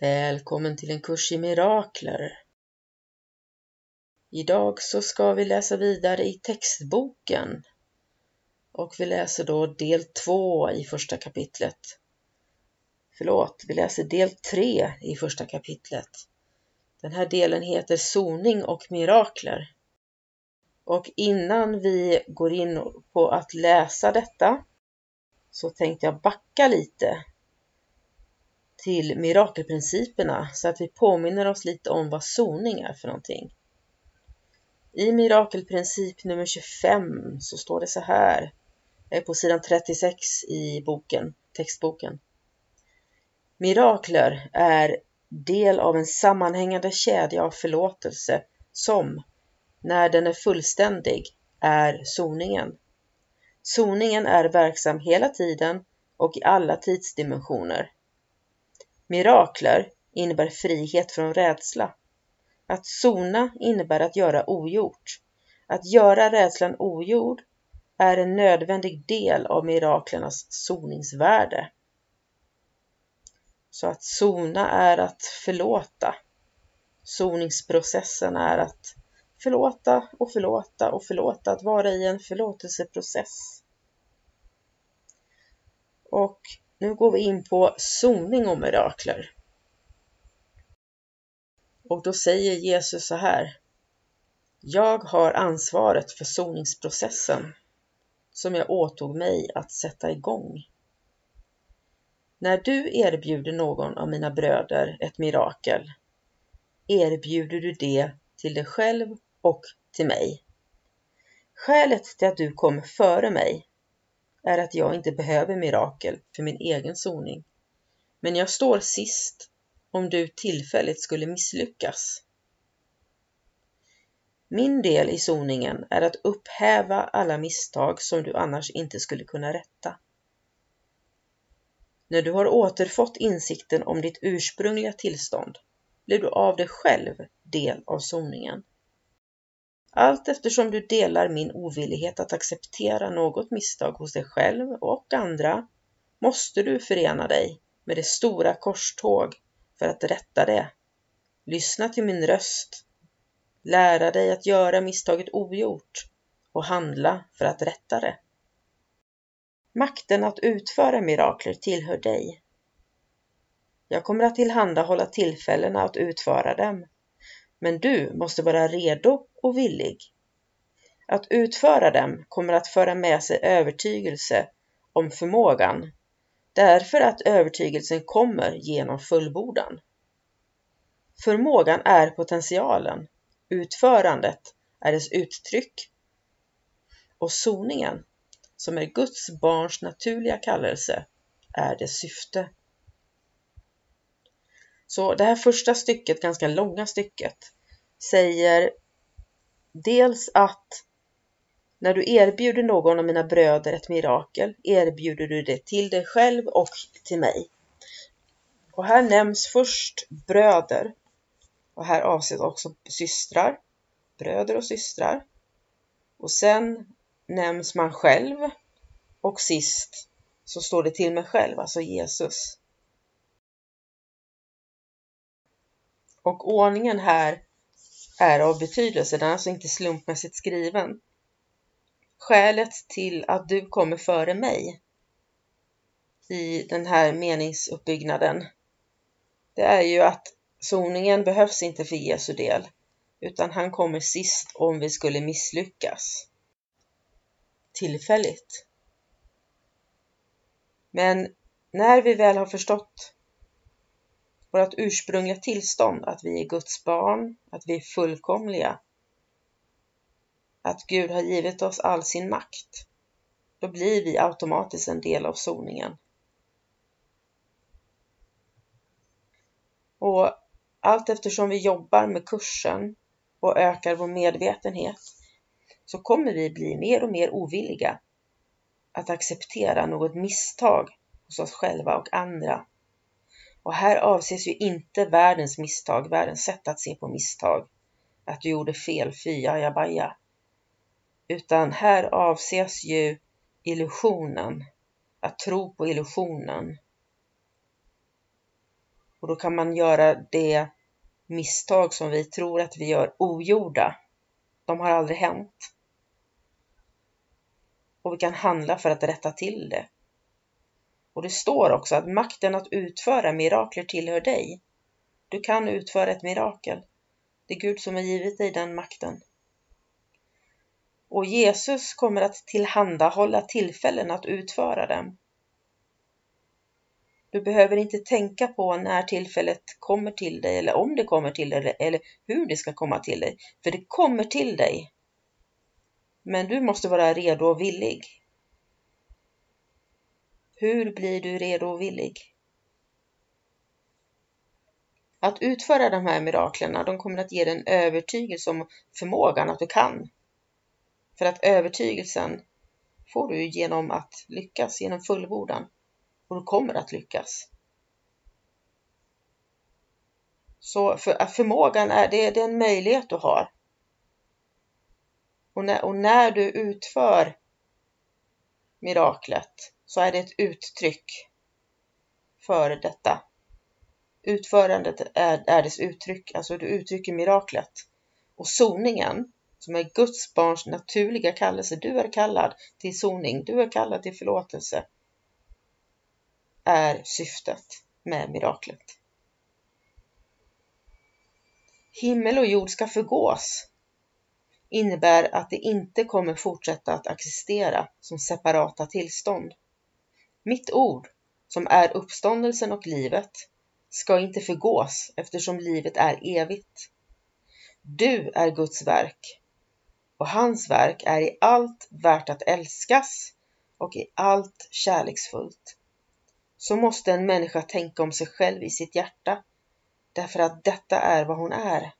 Välkommen till en kurs i mirakler. Idag så ska vi läsa vidare i textboken och vi läser då del 2 i första kapitlet. Förlåt, vi läser del 3 i första kapitlet. Den här delen heter Soning och mirakler. Och innan vi går in på att läsa detta så tänkte jag backa lite till mirakelprinciperna så att vi påminner oss lite om vad soning är för någonting. I mirakelprincip nummer 25 så står det så här, är på sidan 36 i boken, textboken. Mirakler är del av en sammanhängande kedja av förlåtelse som, när den är fullständig, är soningen. Soningen är verksam hela tiden och i alla tidsdimensioner. Mirakler innebär frihet från rädsla. Att sona innebär att göra ogjort. Att göra rädslan ogjord är en nödvändig del av miraklernas soningsvärde. Så att sona är att förlåta. Soningsprocessen är att förlåta och förlåta och förlåta, att vara i en förlåtelseprocess. Och nu går vi in på soning och mirakler. Och då säger Jesus så här. Jag har ansvaret för soningsprocessen som jag åtog mig att sätta igång. När du erbjuder någon av mina bröder ett mirakel erbjuder du det till dig själv och till mig. Skälet till att du kommer före mig är att jag inte behöver mirakel för min egen soning. Men jag står sist om du tillfälligt skulle misslyckas. Min del i soningen är att upphäva alla misstag som du annars inte skulle kunna rätta. När du har återfått insikten om ditt ursprungliga tillstånd blir du av dig själv del av soningen. Allt eftersom du delar min ovillighet att acceptera något misstag hos dig själv och andra måste du förena dig med det stora korståg för att rätta det. Lyssna till min röst. Lära dig att göra misstaget ogjort och handla för att rätta det. Makten att utföra mirakler tillhör dig. Jag kommer att tillhandahålla tillfällena att utföra dem men du måste vara redo och villig. Att utföra dem kommer att föra med sig övertygelse om förmågan, därför att övertygelsen kommer genom fullbordan. Förmågan är potentialen, utförandet är dess uttryck och soningen, som är Guds barns naturliga kallelse, är dess syfte. Så det här första stycket, ganska långa stycket, säger dels att när du erbjuder någon av mina bröder ett mirakel erbjuder du det till dig själv och till mig. Och här nämns först bröder och här avses också systrar, bröder och systrar. Och sen nämns man själv och sist så står det till mig själv, alltså Jesus. Och ordningen här är av betydelse, den är alltså inte slumpmässigt skriven. Skälet till att du kommer före mig i den här meningsuppbyggnaden, det är ju att soningen behövs inte för Jesu del, utan han kommer sist om vi skulle misslyckas. Tillfälligt. Men när vi väl har förstått vårt ursprungliga tillstånd, att vi är Guds barn, att vi är fullkomliga, att Gud har givit oss all sin makt, då blir vi automatiskt en del av soningen. Och allt eftersom vi jobbar med kursen och ökar vår medvetenhet så kommer vi bli mer och mer ovilliga att acceptera något misstag hos oss själva och andra. Och här avses ju inte världens misstag, världens sätt att se på misstag. Att du gjorde fel, fy ajabaja. Utan här avses ju illusionen, att tro på illusionen. Och då kan man göra det misstag som vi tror att vi gör ogjorda. De har aldrig hänt. Och vi kan handla för att rätta till det. Och det står också att makten att utföra mirakler tillhör dig. Du kan utföra ett mirakel. Det är Gud som har givit dig den makten. Och Jesus kommer att tillhandahålla tillfällen att utföra dem. Du behöver inte tänka på när tillfället kommer till dig eller om det kommer till dig eller hur det ska komma till dig. För det kommer till dig. Men du måste vara redo och villig. Hur blir du redo och villig? Att utföra de här miraklerna, de kommer att ge dig en övertygelse om förmågan att du kan. För att övertygelsen får du genom att lyckas, genom fullbordan. Och du kommer att lyckas. Så för, förmågan är, det, det är en möjlighet du har. Och när, och när du utför miraklet så är det ett uttryck för detta. Utförandet är, är dess uttryck, alltså du uttrycker miraklet. Och soningen, som är Guds barns naturliga kallelse, du är kallad till soning, du är kallad till förlåtelse, är syftet med miraklet. Himmel och jord ska förgås innebär att det inte kommer fortsätta att existera som separata tillstånd. Mitt ord, som är uppståndelsen och livet, ska inte förgås eftersom livet är evigt. Du är Guds verk och hans verk är i allt värt att älskas och i allt kärleksfullt. Så måste en människa tänka om sig själv i sitt hjärta, därför att detta är vad hon är.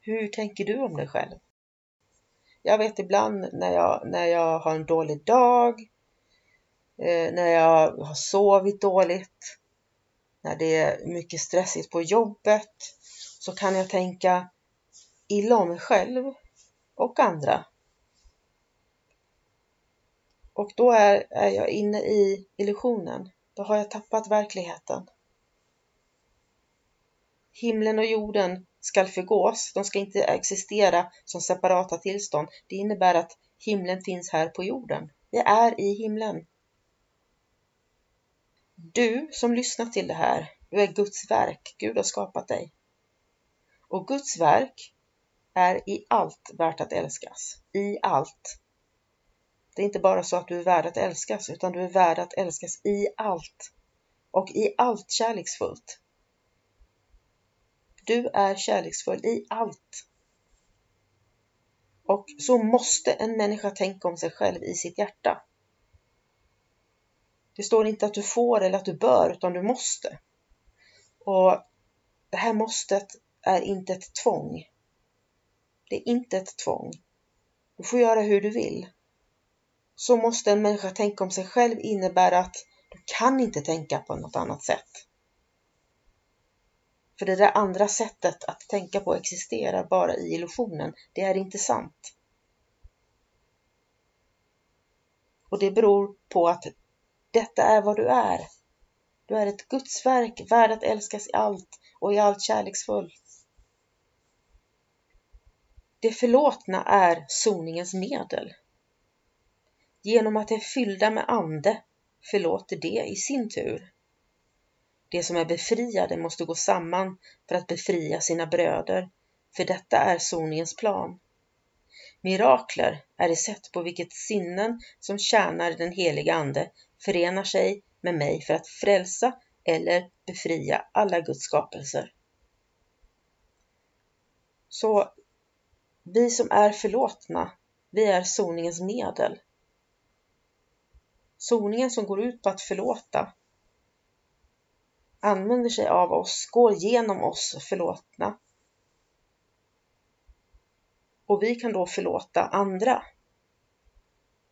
Hur tänker du om dig själv? Jag vet ibland när jag, när jag har en dålig dag, Eh, när jag har sovit dåligt, när det är mycket stressigt på jobbet, så kan jag tänka illa om mig själv och andra. Och då är, är jag inne i illusionen. Då har jag tappat verkligheten. Himlen och jorden skall förgås, de ska inte existera som separata tillstånd. Det innebär att himlen finns här på jorden. Vi är i himlen. Du som lyssnar till det här, du är Guds verk. Gud har skapat dig. Och Guds verk är i allt värt att älskas. I allt. Det är inte bara så att du är värd att älskas, utan du är värd att älskas i allt. Och i allt kärleksfullt. Du är kärleksfull i allt. Och så måste en människa tänka om sig själv i sitt hjärta. Det står inte att du får eller att du bör, utan du måste. Och det här måstet är inte ett tvång. Det är inte ett tvång. Du får göra hur du vill. Så måste en människa tänka om sig själv innebär att du kan inte tänka på något annat sätt. För det där andra sättet att tänka på existerar bara i illusionen. Det är inte sant. Och det beror på att detta är vad du är. Du är ett Guds verk värd att älskas i allt och i allt kärleksfull. Det förlåtna är soningens medel. Genom att de är fyllda med ande förlåter det i sin tur. De som är befriade måste gå samman för att befria sina bröder, för detta är soningens plan. Mirakler är det sätt på vilket sinnen som tjänar den heliga Ande förenar sig med mig för att frälsa eller befria alla Guds skapelser. Så vi som är förlåtna, vi är soningens medel. Soningen som går ut på att förlåta använder sig av oss, går genom oss förlåtna. Och vi kan då förlåta andra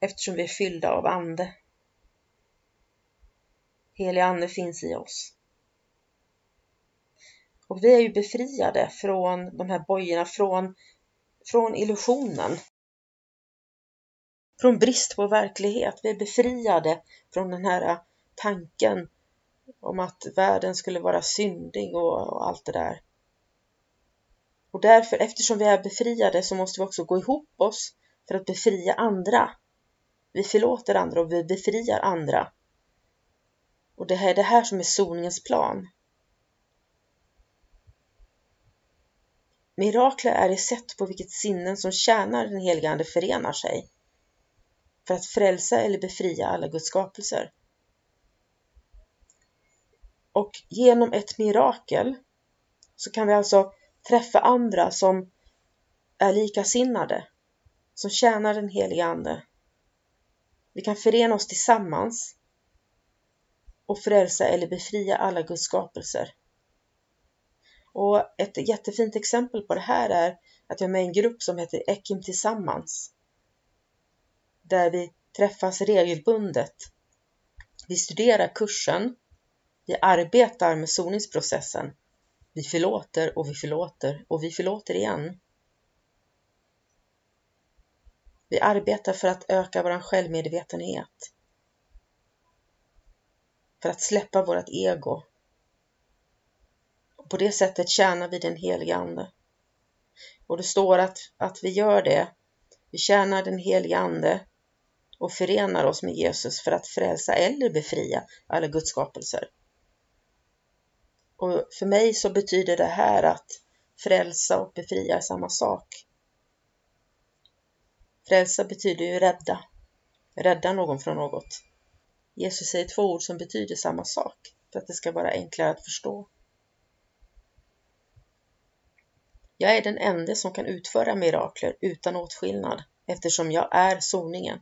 eftersom vi är fyllda av ande. Helige ande finns i oss. Och vi är ju befriade från de här bojorna, från, från illusionen. Från brist på verklighet. Vi är befriade från den här tanken om att världen skulle vara syndig och, och allt det där. Och därför, eftersom vi är befriade, så måste vi också gå ihop oss för att befria andra. Vi förlåter andra och vi befriar andra. Och det är det här som är soningens plan. Mirakler är det sätt på vilket sinnen som tjänar den heliga Ande förenar sig för att frälsa eller befria alla Guds skapelser. Och genom ett mirakel så kan vi alltså träffa andra som är likasinnade, som tjänar den heliga Ande. Vi kan förena oss tillsammans och frälsa eller befria alla Guds skapelser. Och ett jättefint exempel på det här är att jag är med i en grupp som heter Ekim Tillsammans. Där vi träffas regelbundet. Vi studerar kursen. Vi arbetar med soningsprocessen. Vi förlåter och vi förlåter och vi förlåter igen. Vi arbetar för att öka vår självmedvetenhet. För att släppa vårt ego på det sättet tjänar vi den heliga Ande. Och det står att, att vi gör det. Vi tjänar den heliga Ande och förenar oss med Jesus för att frälsa eller befria alla Guds skapelser. Och för mig så betyder det här att frälsa och befria är samma sak. Frälsa betyder ju rädda, rädda någon från något. Jesus säger två ord som betyder samma sak för att det ska vara enklare att förstå. Jag är den ende som kan utföra mirakler utan åtskillnad eftersom jag är soningen.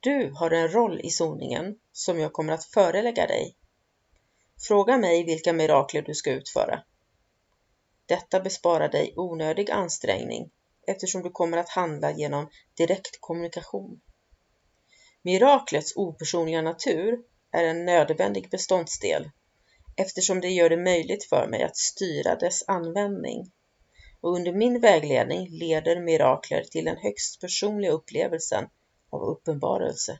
Du har en roll i soningen som jag kommer att förelägga dig. Fråga mig vilka mirakler du ska utföra. Detta besparar dig onödig ansträngning eftersom du kommer att handla genom direkt kommunikation. Miraklets opersonliga natur är en nödvändig beståndsdel eftersom det gör det möjligt för mig att styra dess användning. Och under min vägledning leder mirakler till den högst personliga upplevelsen av uppenbarelse.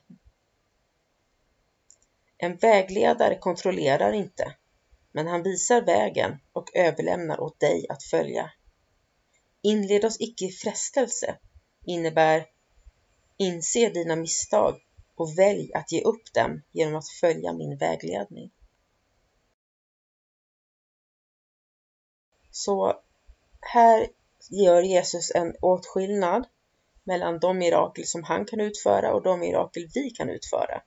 En vägledare kontrollerar inte, men han visar vägen och överlämnar åt dig att följa. Inled oss icke i frestelse innebär inse dina misstag och välj att ge upp dem genom att följa min vägledning. Så här gör Jesus en åtskillnad mellan de mirakel som han kan utföra och de mirakel vi kan utföra.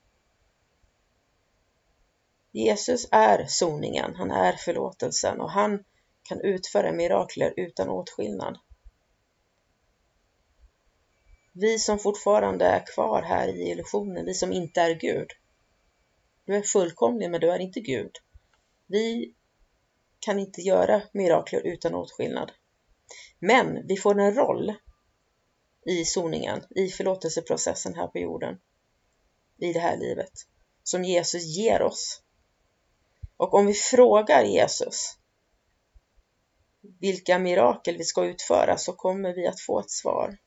Jesus är soningen, han är förlåtelsen och han kan utföra mirakler utan åtskillnad. Vi som fortfarande är kvar här i illusionen, vi som inte är Gud. Du är fullkomlig men du är inte Gud. Vi kan inte göra mirakler utan åtskillnad. Men vi får en roll i soningen, i förlåtelseprocessen här på jorden, i det här livet, som Jesus ger oss. Och om vi frågar Jesus vilka mirakel vi ska utföra så kommer vi att få ett svar.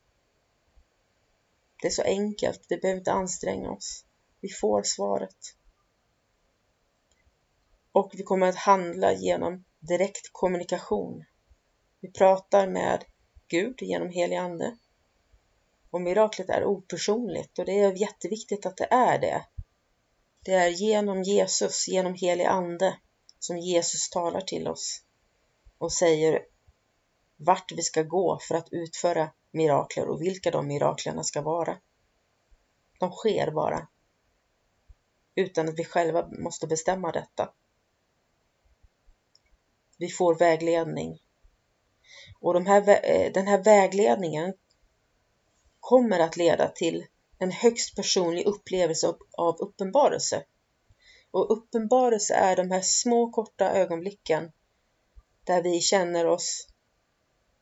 Det är så enkelt, vi behöver inte anstränga oss. Vi får svaret. Och vi kommer att handla genom direkt kommunikation. Vi pratar med Gud genom helig ande. Och miraklet är opersonligt och det är jätteviktigt att det är det. Det är genom Jesus, genom helig ande, som Jesus talar till oss och säger vart vi ska gå för att utföra mirakler och vilka de miraklerna ska vara. De sker bara. Utan att vi själva måste bestämma detta. Vi får vägledning. Och de här, eh, den här vägledningen kommer att leda till en högst personlig upplevelse av uppenbarelse. Och uppenbarelse är de här små korta ögonblicken där vi känner oss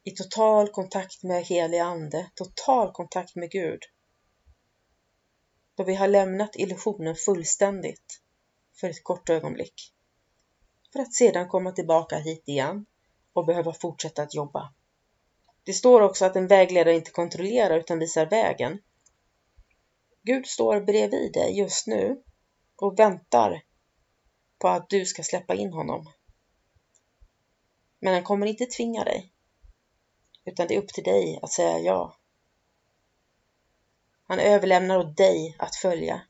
i total kontakt med helig ande, total kontakt med Gud. Då vi har lämnat illusionen fullständigt för ett kort ögonblick. För att sedan komma tillbaka hit igen och behöva fortsätta att jobba. Det står också att en vägledare inte kontrollerar utan visar vägen. Gud står bredvid dig just nu och väntar på att du ska släppa in honom. Men han kommer inte tvinga dig, utan det är upp till dig att säga ja. Han överlämnar åt dig att följa.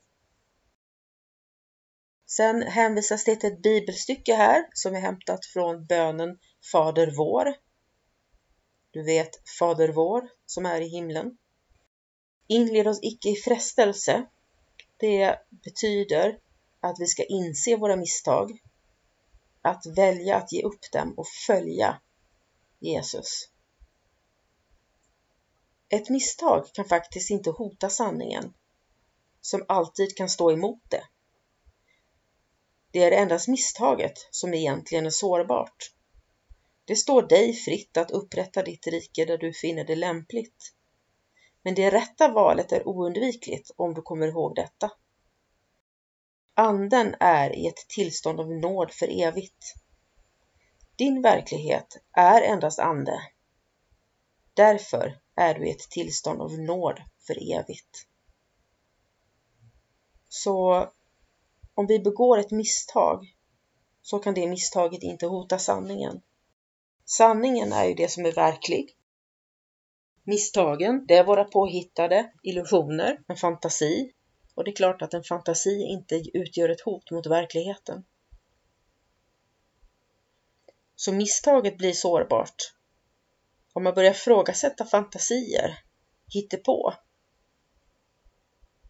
Sen hänvisas det till ett bibelstycke här som är hämtat från bönen Fader vår. Du vet Fader vår som är i himlen. Inled oss icke i frestelse. Det betyder att vi ska inse våra misstag, att välja att ge upp dem och följa Jesus. Ett misstag kan faktiskt inte hota sanningen, som alltid kan stå emot det. Det är endast misstaget som egentligen är sårbart. Det står dig fritt att upprätta ditt rike där du finner det lämpligt. Men det rätta valet är oundvikligt om du kommer ihåg detta. Anden är i ett tillstånd av nåd för evigt. Din verklighet är endast ande. Därför är du i ett tillstånd av nåd för evigt. Så om vi begår ett misstag så kan det misstaget inte hota sanningen. Sanningen är ju det som är verklig. Misstagen, det är våra påhittade illusioner, en fantasi. Och det är klart att en fantasi inte utgör ett hot mot verkligheten. Så misstaget blir sårbart. Om man börjar ifrågasätta fantasier, på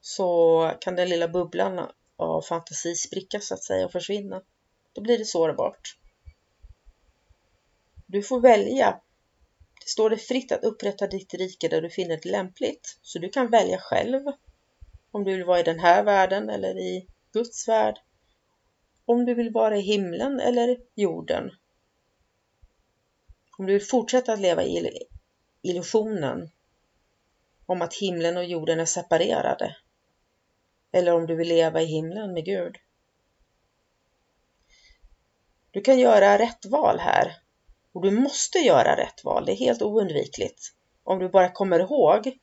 så kan den lilla bubblan av fantasi spricka så att säga och försvinna. Då blir det sårbart. Du får välja. Det står dig fritt att upprätta ditt rike där du finner det lämpligt. Så du kan välja själv om du vill vara i den här världen eller i Guds värld. Om du vill vara i himlen eller jorden. Om du vill fortsätta att leva i illusionen om att himlen och jorden är separerade. Eller om du vill leva i himlen med Gud. Du kan göra rätt val här och du måste göra rätt val, det är helt oundvikligt. Om du bara kommer ihåg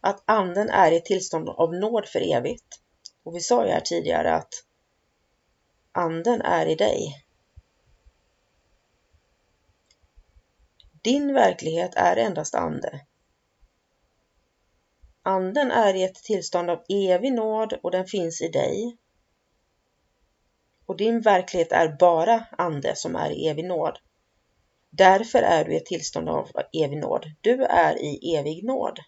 att anden är i ett tillstånd av nåd för evigt. Och vi sa ju här tidigare att anden är i dig. Din verklighet är endast ande. Anden är i ett tillstånd av evig nåd och den finns i dig. Och din verklighet är bara ande som är i evig nåd. Därför är du i ett tillstånd av evig nåd. Du är i evig nåd.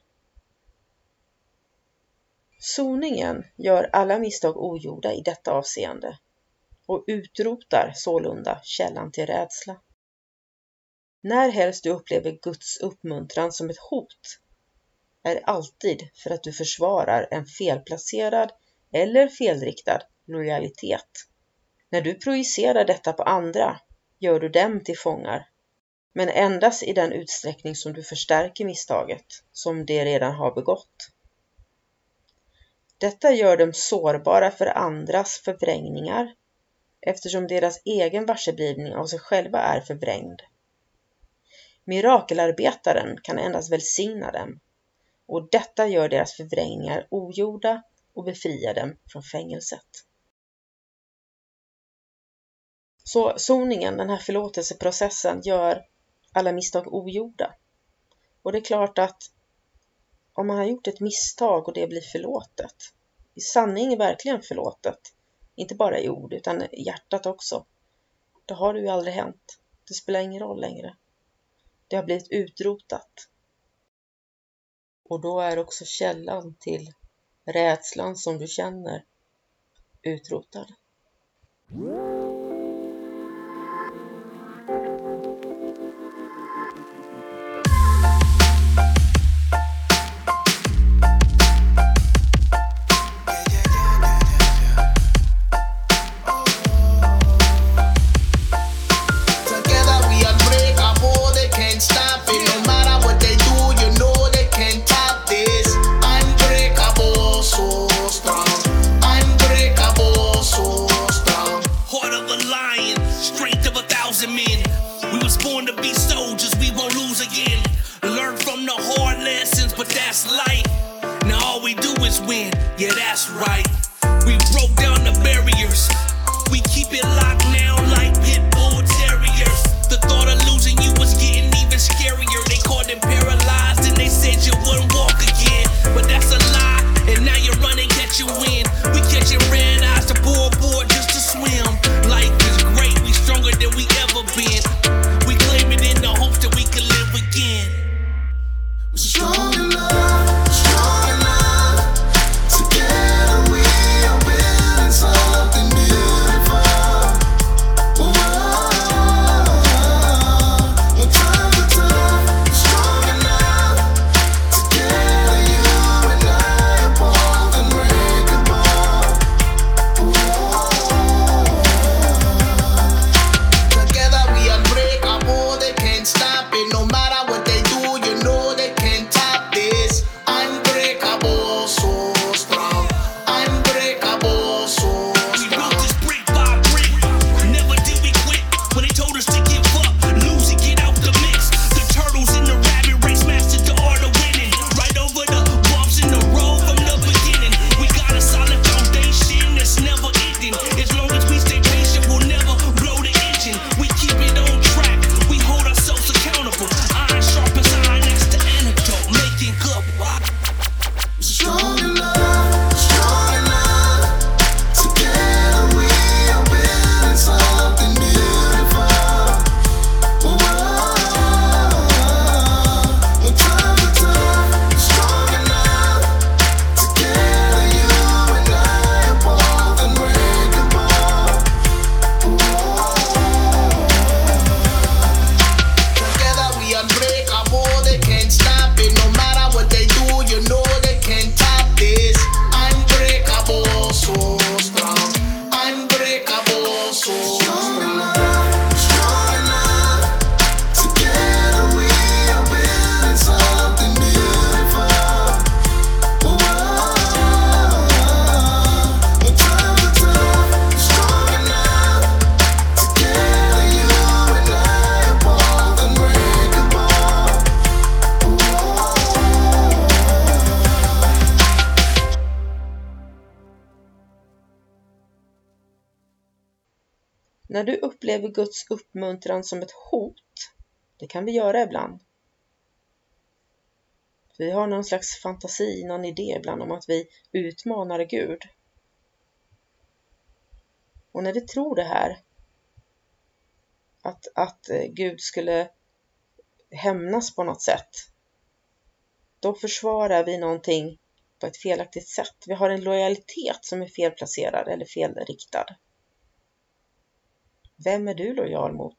Soningen gör alla misstag ogjorda i detta avseende och utrotar sålunda källan till rädsla. När helst du upplever Guds uppmuntran som ett hot är det alltid för att du försvarar en felplacerad eller felriktad lojalitet. När du projicerar detta på andra gör du dem till fångar men endast i den utsträckning som du förstärker misstaget som de redan har begått. Detta gör dem sårbara för andras förvrängningar eftersom deras egen varseblivning av sig själva är förvrängd. Mirakelarbetaren kan endast välsigna dem och detta gör deras förvrängningar ogjorda och befriar dem från fängelset. Så soningen, den här förlåtelseprocessen, gör alla misstag ogjorda. Och det är klart att om man har gjort ett misstag och det blir förlåtet, i sanning är verkligen förlåtet, inte bara i ord utan i hjärtat också, då har det ju aldrig hänt. Det spelar ingen roll längre. Det har blivit utrotat. Och då är också källan till rädslan som du känner utrotad. Guds uppmuntran som ett hot, det kan vi göra ibland. Vi har någon slags fantasi, någon idé ibland om att vi utmanar Gud. Och när vi tror det här, att, att eh, Gud skulle hämnas på något sätt, då försvarar vi någonting på ett felaktigt sätt. Vi har en lojalitet som är felplacerad eller felriktad. Vem är du lojal mot?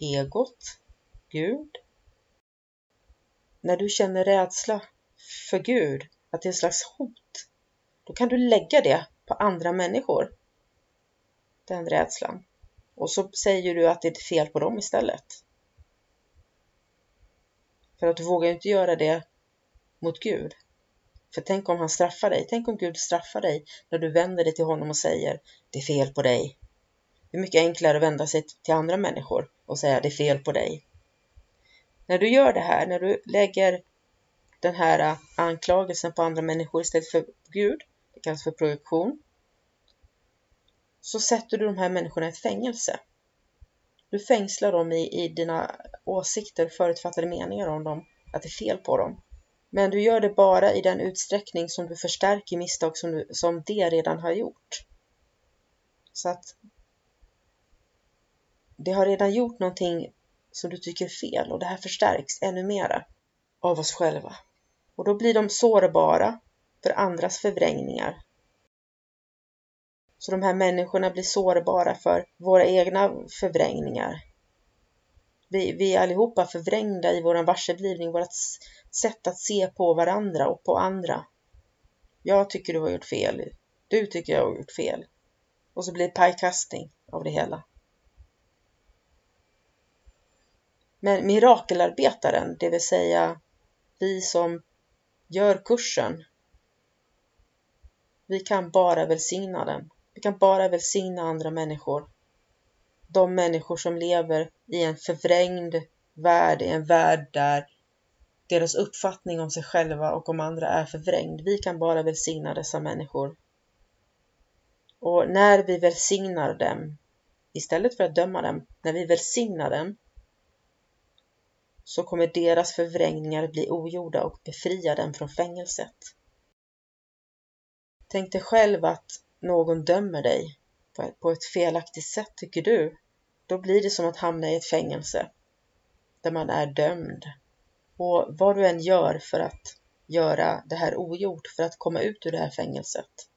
Egot? Gud? När du känner rädsla för Gud, att det är ett slags hot, då kan du lägga det på andra människor. Den rädslan. Och så säger du att det är fel på dem istället. För att du vågar inte göra det mot Gud. För tänk om han straffar dig, tänk om Gud straffar dig när du vänder dig till honom och säger det är fel på dig. Det är mycket enklare att vända sig till andra människor och säga det är fel på dig. När du gör det här, när du lägger den här äh, anklagelsen på andra människor istället för Gud, det kallas för projektion, så sätter du de här människorna i ett fängelse. Du fängslar dem i, i dina åsikter, förutfattade meningar om dem, att det är fel på dem. Men du gör det bara i den utsträckning som du förstärker misstag som, du, som det redan har gjort. Så att det har redan gjort någonting som du tycker är fel och det här förstärks ännu mera av oss själva. Och då blir de sårbara för andras förvrängningar. Så de här människorna blir sårbara för våra egna förvrängningar. Vi, vi är allihopa förvrängda i vår varseblivning, vårt sätt att se på varandra och på andra. Jag tycker du har gjort fel. Du tycker jag har gjort fel. Och så blir det pajkastning av det hela. Men mirakelarbetaren, det vill säga vi som gör kursen, vi kan bara välsigna den. Vi kan bara välsigna andra människor. De människor som lever i en förvrängd värld, i en värld där deras uppfattning om sig själva och om andra är förvrängd. Vi kan bara välsigna dessa människor. Och när vi välsignar dem, istället för att döma dem, när vi välsignar dem, så kommer deras förvrängningar bli ogjorda och befria dem från fängelset. Tänk dig själv att någon dömer dig på ett felaktigt sätt, tycker du. Då blir det som att hamna i ett fängelse där man är dömd. Och vad du än gör för att göra det här ogjort, för att komma ut ur det här fängelset,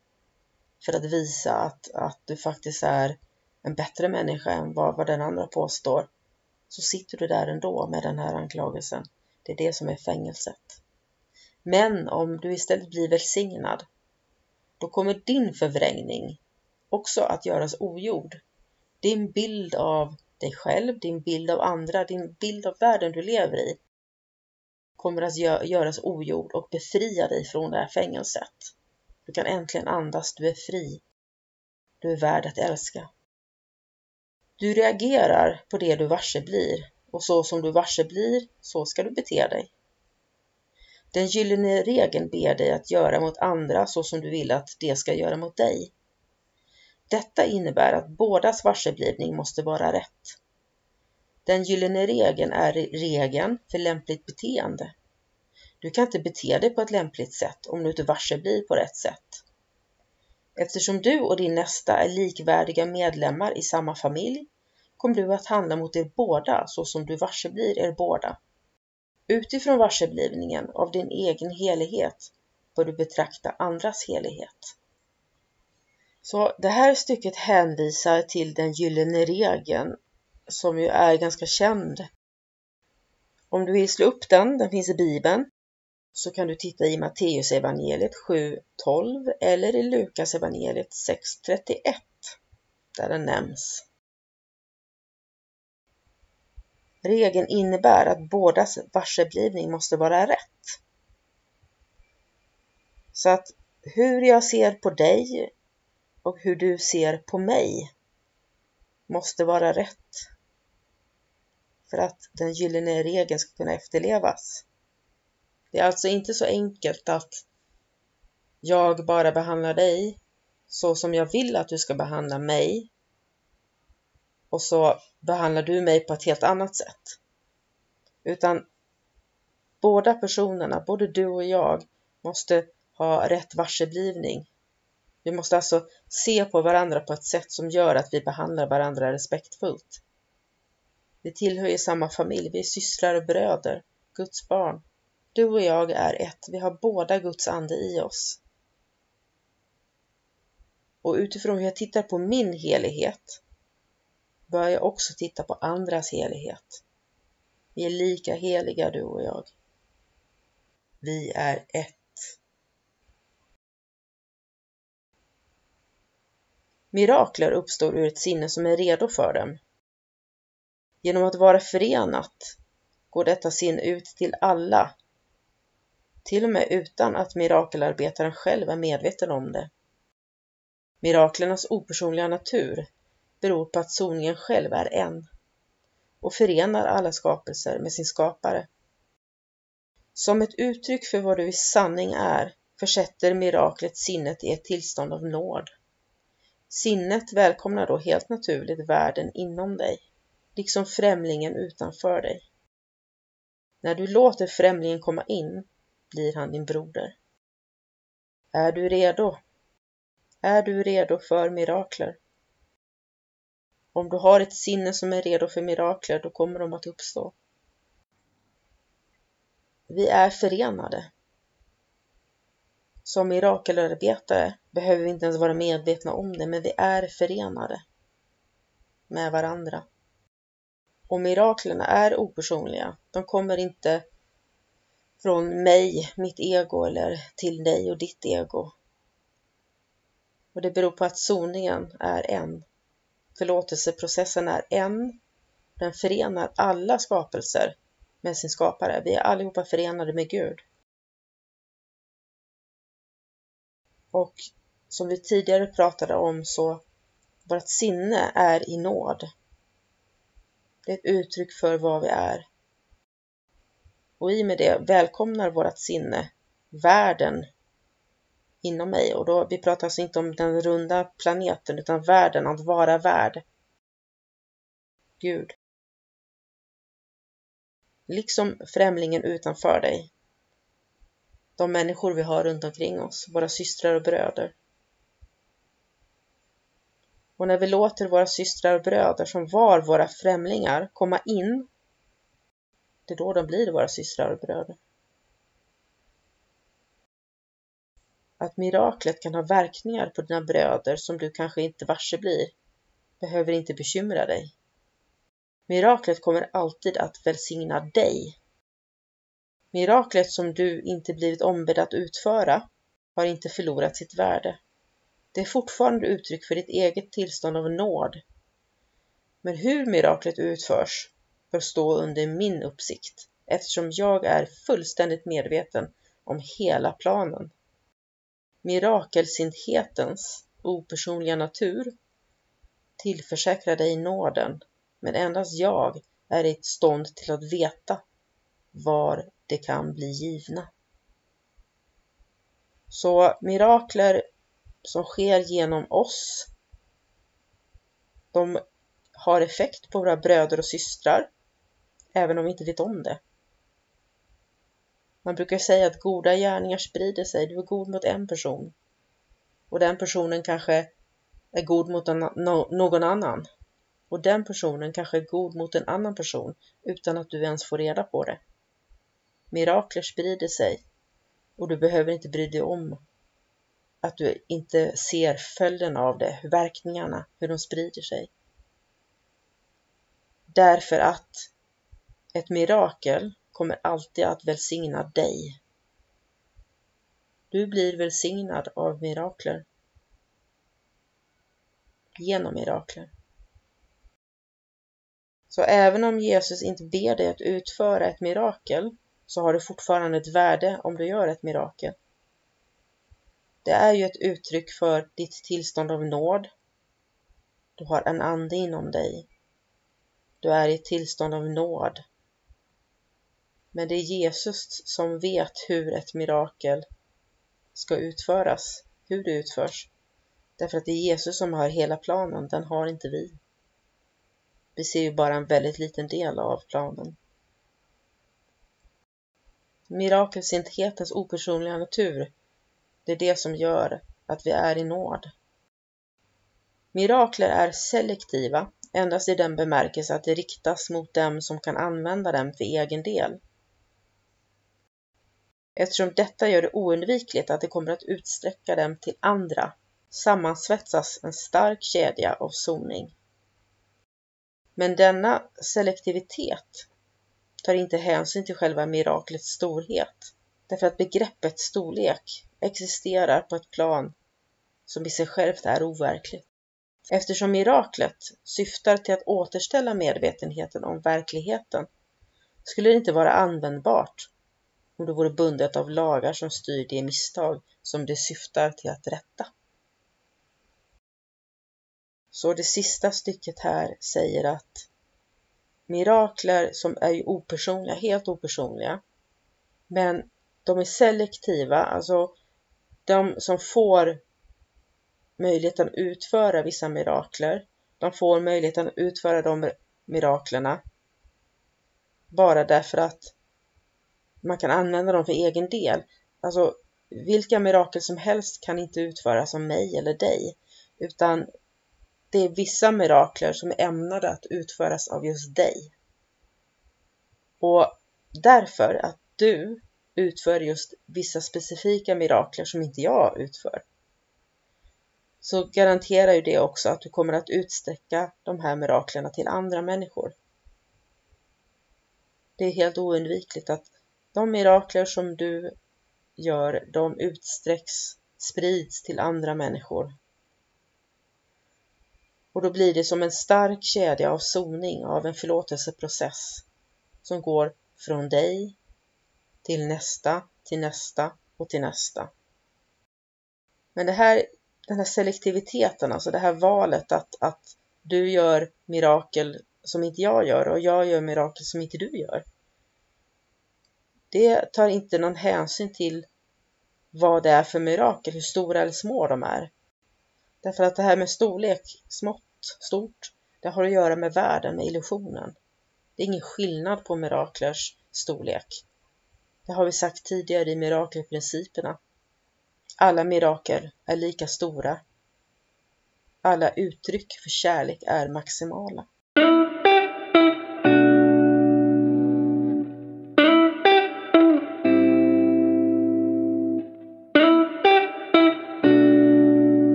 för att visa att, att du faktiskt är en bättre människa än vad, vad den andra påstår, så sitter du där ändå med den här anklagelsen. Det är det som är fängelset. Men om du istället blir välsignad, då kommer din förvrängning också att göras ogjord. Din bild av dig själv, din bild av andra, din bild av världen du lever i kommer att göras ogjord och befria dig från det här fängelset. Du kan äntligen andas, du är fri. Du är värd att älska. Du reagerar på det du varse blir och så som du varse blir, så ska du bete dig. Den gyllene regeln ber dig att göra mot andra så som du vill att de ska göra mot dig. Detta innebär att bådas varseblivning måste vara rätt. Den gyllene regeln är regeln för lämpligt beteende. Du kan inte bete dig på ett lämpligt sätt om du inte varseblir på rätt sätt. Eftersom du och din nästa är likvärdiga medlemmar i samma familj kommer du att handla mot er båda så som du varseblir er båda. Utifrån varseblivningen av din egen helighet bör du betrakta andras helighet. Så det här stycket hänvisar till den gyllene regeln som ju är ganska känd. Om du vill slå upp den, den finns i Bibeln, så kan du titta i Matteus evangeliet 7.12 eller i Lukas evangeliet 6.31 där den nämns. Regeln innebär att bådas varseblivning måste vara rätt. Så att hur jag ser på dig och hur du ser på mig måste vara rätt för att den gyllene regeln ska kunna efterlevas. Det är alltså inte så enkelt att jag bara behandlar dig så som jag vill att du ska behandla mig och så behandlar du mig på ett helt annat sätt. Utan båda personerna, både du och jag, måste ha rätt varseblivning. Vi måste alltså se på varandra på ett sätt som gör att vi behandlar varandra respektfullt. Vi tillhör ju samma familj, vi är systrar och bröder, Guds barn. Du och jag är ett, vi har båda Guds ande i oss. Och utifrån hur jag tittar på min helighet bör jag också titta på andras helighet. Vi är lika heliga du och jag. Vi är ett. Mirakler uppstår ur ett sinne som är redo för dem. Genom att vara förenat går detta sinne ut till alla, till och med utan att mirakelarbetaren själv är medveten om det. Miraklernas opersonliga natur beror på att soningen själv är en och förenar alla skapelser med sin skapare. Som ett uttryck för vad du i sanning är försätter miraklet sinnet i ett tillstånd av nåd. Sinnet välkomnar då helt naturligt världen inom dig, liksom främlingen utanför dig. När du låter främlingen komma in blir han din broder. Är du redo? Är du redo för mirakler? Om du har ett sinne som är redo för mirakler, då kommer de att uppstå. Vi är förenade. Som mirakelarbetare behöver vi inte ens vara medvetna om det, men vi är förenade med varandra. Och miraklerna är opersonliga. De kommer inte från mig, mitt ego, eller till dig och ditt ego. Och det beror på att soningen är en. Förlåtelseprocessen är en. Den förenar alla skapelser med sin skapare. Vi är allihopa förenade med Gud. Och som vi tidigare pratade om så vårt sinne är i nåd. Det är ett uttryck för vad vi är. Och i och med det välkomnar vårt sinne världen inom mig. Och då, vi pratar alltså inte om den runda planeten utan världen, att vara värd. Gud. Liksom främlingen utanför dig. De människor vi har runt omkring oss, våra systrar och bröder. Och när vi låter våra systrar och bröder som var våra främlingar komma in, det är då de blir våra systrar och bröder. Att miraklet kan ha verkningar på dina bröder som du kanske inte varse blir, behöver inte bekymra dig. Miraklet kommer alltid att välsigna dig. Miraklet som du inte blivit ombedd att utföra har inte förlorat sitt värde. Det är fortfarande uttryck för ditt eget tillstånd av nåd. Men hur miraklet utförs bör stå under min uppsikt eftersom jag är fullständigt medveten om hela planen. Mirakelsinthetens opersonliga natur tillförsäkrar dig nåden, men endast jag är i ett stånd till att veta var det kan bli givna. Så mirakler som sker genom oss, de har effekt på våra bröder och systrar, även om vi inte vet om det. Man brukar säga att goda gärningar sprider sig. Du är god mot en person och den personen kanske är god mot en, någon annan och den personen kanske är god mot en annan person utan att du ens får reda på det. Mirakler sprider sig och du behöver inte bry dig om att du inte ser följden av det, verkningarna, hur de sprider sig. Därför att ett mirakel kommer alltid att välsigna dig. Du blir välsignad av mirakler. Genom mirakler. Så även om Jesus inte ber dig att utföra ett mirakel så har det fortfarande ett värde om du gör ett mirakel. Det är ju ett uttryck för ditt tillstånd av nåd. Du har en ande inom dig. Du är i ett tillstånd av nåd. Men det är Jesus som vet hur ett mirakel ska utföras, hur det utförs. Därför att det är Jesus som har hela planen, den har inte vi. Vi ser ju bara en väldigt liten del av planen. Mirakelsinthetens opersonliga natur, det är det som gör att vi är i nåd. Mirakler är selektiva endast i den bemärkelse att det riktas mot dem som kan använda dem för egen del. Eftersom detta gör det oundvikligt att det kommer att utsträcka dem till andra sammansvetsas en stark kedja av zoning. Men denna selektivitet tar inte hänsyn till själva miraklets storhet, därför att begreppet storlek existerar på ett plan som i sig självt är overkligt. Eftersom miraklet syftar till att återställa medvetenheten om verkligheten skulle det inte vara användbart om det vore bundet av lagar som styr de misstag som det syftar till att rätta. Så det sista stycket här säger att mirakler som är ju opersonliga, helt opersonliga, men de är selektiva, alltså de som får möjligheten att utföra vissa mirakler, de får möjligheten att utföra de miraklerna bara därför att man kan använda dem för egen del. Alltså, vilka mirakel som helst kan inte utföras av mig eller dig, utan det är vissa mirakler som är ämnade att utföras av just dig. Och därför att du utför just vissa specifika mirakler som inte jag utför, så garanterar ju det också att du kommer att utsträcka de här miraklerna till andra människor. Det är helt oundvikligt att de mirakler som du gör, de utsträcks, sprids till andra människor. Och då blir det som en stark kedja av soning, av en förlåtelseprocess som går från dig till nästa, till nästa och till nästa. Men det här, den här selektiviteten, alltså det här valet att, att du gör mirakel som inte jag gör och jag gör mirakel som inte du gör. Det tar inte någon hänsyn till vad det är för mirakel, hur stora eller små de är. Därför att det här med storlek, smått, stort, det har att göra med världen, med illusionen. Det är ingen skillnad på miraklers storlek. Det har vi sagt tidigare i mirakelprinciperna. Alla mirakel är lika stora. Alla uttryck för kärlek är maximala.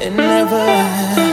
And never